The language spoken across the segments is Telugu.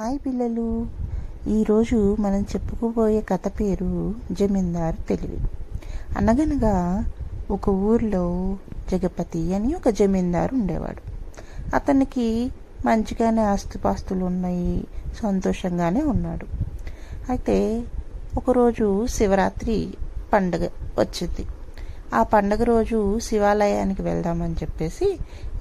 హాయ్ పిల్లలు. ఈరోజు మనం చెప్పుకోబోయే కథ పేరు జమీందార్ తెలివి. అనగనగా ఒక ఊర్లో జగపతి అని ఒక జమీందారు ఉండేవాడు. అతనికి మంచిగానే ఆస్తిపాస్తులు ఉన్నాయి సంతోషంగానే ఉన్నాడు. అయితే ఒకరోజు శివరాత్రి పండగ వచ్చింది. ఆ పండగ రోజు శివాలయానికి వెళ్దామని చెప్పేసి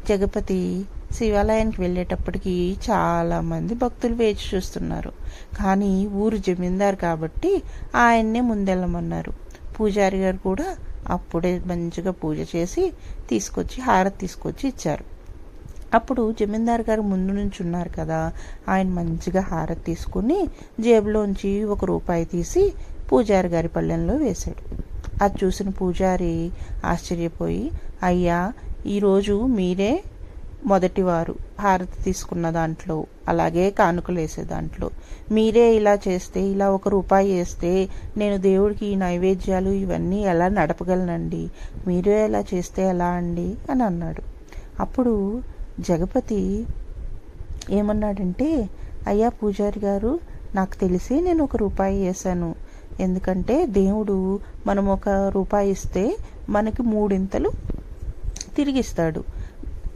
జగపతి శివాలయానికి వెళ్ళేటప్పటికి చాలా మంది భక్తులు వేచి చూస్తున్నారు. కానీ ఊరు జమీందారు కాబట్టి ఆయన్నే ముందెళ్ళమన్నారు. పూజారి గారు కూడా అప్పుడే మంచిగా పూజ చేసి తీసుకొచ్చి హారతి తీసుకొచ్చి ఇచ్చారు. అప్పుడు జమీందారు గారు ముందు నుంచి ఉన్నారు కదా ఆయన మంచిగా హారతి తీసుకుని జేబులోంచి ఒక రూపాయి తీసి పూజారి గారి పళ్ళెంలో వేశాడు. అది చూసిన పూజారి ఆశ్చర్యపోయి అయ్యా ఈరోజు మీరే మొదటివారు హారతి తీసుకున్న దాంట్లో అలాగే కానుకలు వేసే దాంట్లో. మీరే ఇలా చేస్తే ఇలా ఒక రూపాయి వేస్తే నేను దేవుడికి ఈ నైవేద్యాలు ఇవన్నీ ఎలా నడపగలనండి? మీరే ఇలా చేస్తే ఎలా అండి? అని అన్నాడు. అప్పుడు జగపతి ఏమన్నాడంటే అయ్యా పూజారి గారు నాకు తెలిసి నేను ఒక రూపాయి వేశాను. ఎందుకంటే దేవుడు మనం ఒక రూపాయి ఇస్తే మనకి మూడింతలు తిరిగిస్తాడు.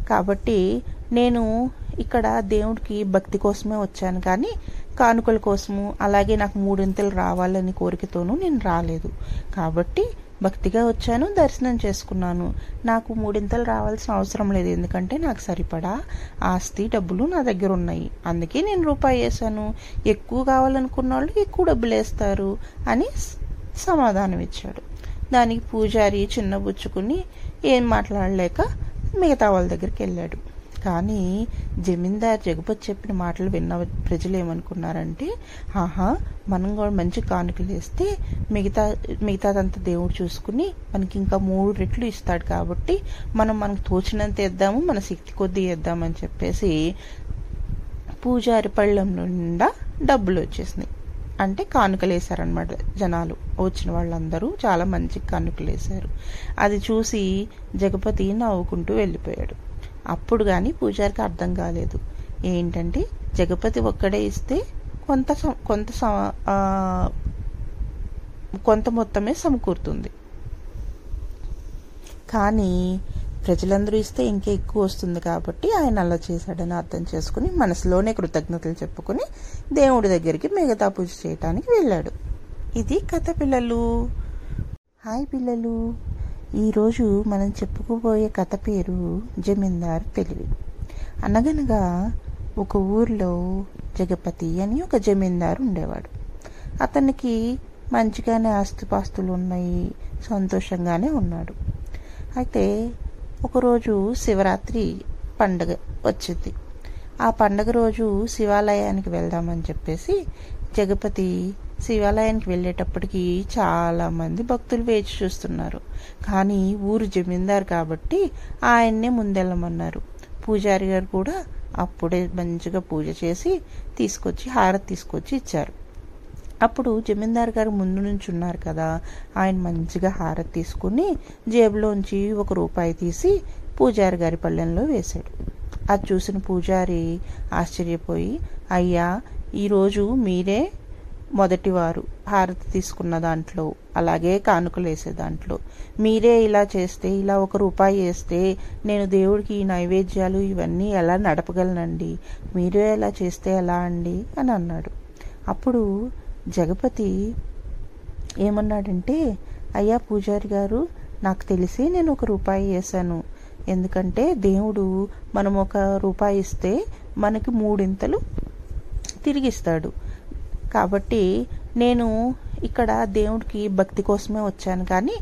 కాబట్టి నేను ఇక్కడ దేవుడికి భక్తి కోసమే వచ్చాను కానీ కానుకల కోసము అలాగే నాకు మూడింతలు రావాలని కోరికతోనూ నేను రాలేదు. కాబట్టి భక్తిగా వచ్చాను దర్శనం చేసుకున్నాను. నాకు మూడింతలు రావాల్సిన అవసరం లేదు ఎందుకంటే నాకు సరిపడా ఆస్తి డబ్బులు నా దగ్గర ఉన్నాయి. అందుకే నేను రూపాయి వేసాను ఎక్కువ కావాలనుకున్న వాళ్ళు ఎక్కువ డబ్బులు వేస్తారు అని సమాధానం ఇచ్చాడు దానికి పూజారి చిన్నబుచ్చుకుని ఏం మాట్లాడలేక మిగతా వాళ్ళ దగ్గరికి వెళ్ళాడు. కానీ జమీందార్ జగపతి చెప్పిన మాటలు విన్న ప్రజలు ఏమనుకున్నారంటే ఆహా మనం కూడా మంచి కానుకలు వేస్తే మిగతా మిగతాదంతా దేవుడు చూసుకుని మనకి ఇంకా మూడు రెట్లు ఇస్తాడు కాబట్టి మనం మనకు తోచినంత వేద్దాము మన శక్తి కొద్దీ వేద్దామని చెప్పేసి పూజారి పళ్ళం నిండా డబ్బులు వచ్చేసినాయి. అంటే కానుకలు వేశారనమాట జనాలు. వచ్చిన వాళ్ళందరూ చాలా మంచి కానుకలు వేశారు అది చూసి జగపతి నవ్వుకుంటూ వెళ్ళిపోయాడు. అప్పుడు కానీ పూజారికి అర్థం కాలేదు. ఏంటంటే జగపతి ఒక్కడే ఇస్తే కొంత కొంత కొంత మొత్తమే సమకూరుతుంది. కానీ ప్రజలందరూ ఇస్తే ఇంకా ఎక్కువ వస్తుంది కాబట్టి ఆయన అలా చేశాడని అర్థం చేసుకుని మనసులోనే కృతజ్ఞతలు చెప్పుకుని దేవుడి దగ్గరికి మిగతా పూజ చేయటానికి వెళ్ళాడు. ఇది కథ పిల్లలు. హాయ్ పిల్లలు. ఈరోజు మనం చెప్పుకోబోయే కథ పేరు జమీందార్ తెలివి. అనగనగా ఒక ఊర్లో జగపతి అని ఒక జమీందారు ఉండేవాడు. అతనికి మంచిగానే ఆస్తిపాస్తులు ఉన్నాయి సంతోషంగానే ఉన్నాడు. అయితే ఒకరోజు శివరాత్రి పండగ వచ్చింది. ఆ పండగ రోజు శివాలయానికి వెళ్దామని చెప్పేసి జగపతి శివాలయానికి వెళ్ళేటప్పటికి చాలామంది భక్తులు వేచి చూస్తున్నారు. కానీ ఊరు జమీందారు కాబట్టి ఆయన్నే ముందెళ్ళమన్నారు. పూజారి గారు కూడా అప్పుడే మంచిగా పూజ చేసి తీసుకొచ్చి హారతి తీసుకొచ్చి ఇచ్చారు. అప్పుడు జమీందార్ గారు ముందు నుంచి ఉన్నారు కదా ఆయన మంచిగా హారతి తీసుకుని జేబులోంచి ఒక రూపాయి తీసి పూజారి గారి పళ్ళెంలో వేశాడు. అది చూసిన పూజారి ఆశ్చర్యపోయి అయ్యా ఈరోజు మీరే మొదటివారు హారతి తీసుకున్న దాంట్లో అలాగే కానుకలు వేసే దాంట్లో. మీరే ఇలా చేస్తే ఇలా ఒక రూపాయి వేస్తే నేను దేవుడికి ఈ నైవేద్యాలు ఇవన్నీ ఎలా నడపగలనండి? మీరే ఎలా చేస్తే ఎలా అండి? అని అన్నాడు. అప్పుడు జగపతి ఏమన్నాడంటే అయ్యా పూజారి గారు నాకు తెలిసి నేను ఒక రూపాయి వేశాను. ఎందుకంటే దేవుడు మనం ఒక రూపాయి ఇస్తే మనకి మూడింతలు తిరిగిస్తాడు. కాబట్టి నేను ఇక్కడ దేవుడికి భక్తి కోసమే వచ్చాను. కానీ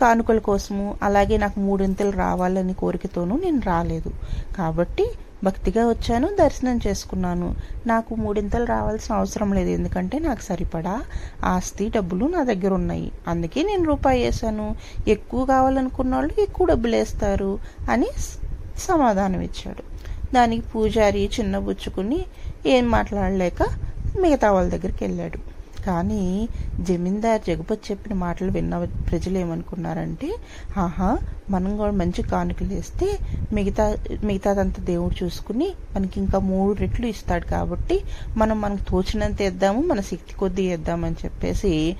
కానుకల కోసము అలాగే నాకు మూడింతలు రావాలని కోరికతోనూ నేను రాలేదు. కాబట్టి భక్తిగా వచ్చాను దర్శనం చేసుకున్నాను. నాకు మూడింతలు రావాల్సిన అవసరం లేదు ఎందుకంటే నాకు సరిపడా ఆస్తి డబ్బులు నా దగ్గర ఉన్నాయి. అందుకే నేను రూపాయి వేసాను ఎక్కువ కావాలనుకున్న వాళ్ళు ఎక్కువ డబ్బులు వేస్తారు అని సమాధానం ఇచ్చాడు. దానికి పూజారి చిన్నబుచ్చుకుని ఏం మాట్లాడలేక మిగతా వాళ్ళ దగ్గరికి వెళ్ళాడు. కానీ జమీందార్ జగపతి చెప్పిన మాటలు విన్న ప్రజలు ఏమనుకున్నారంటే ఆహా మనం కూడా మంచి కానుకలు వేస్తే మిగతా మిగతాదంతా దేవుడు చూసుకుని మనకి ఇంకా మూడు రెట్లు ఇస్తాడు కాబట్టి మనం మనకు తోచినంత ఇద్దాము మన శక్తి కొద్దీ ఇద్దామని చెప్పేసి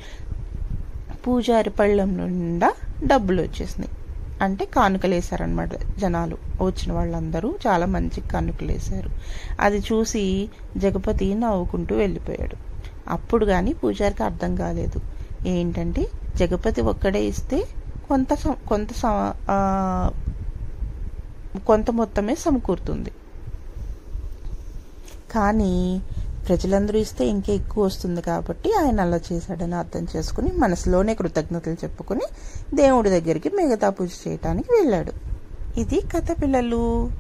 పూజారి పళ్ళెం నిండా డబ్బులు వచ్చేసినాయి. అంటే కానుకలు వేశారనమాట జనాలు. వచ్చిన వాళ్ళందరూ చాలా మంచి కానుకలు వేశారు. అది చూసి జగపతి నవ్వుకుంటూ వెళ్ళిపోయాడు. అప్పుడు కానీ పూజారికి అర్థం కాలేదు. ఏంటంటే జగపతి ఒక్కడే ఇస్తే కొంత సం- కొంత సమ- కొంత మొత్తమే సమకూరుతుంది. కానీ ప్రజలందరూ ఇస్తే ఇంకా ఎక్కువ వస్తుంది కాబట్టి ఆయన అలా చేశాడని అర్థం చేసుకుని మనసులోనే కృతజ్ఞతలు చెప్పుకుని దేవుడి దగ్గరికి మిగతా పూజ చేయటానికి వెళ్ళాడు. ఇది కథ పిల్లలు.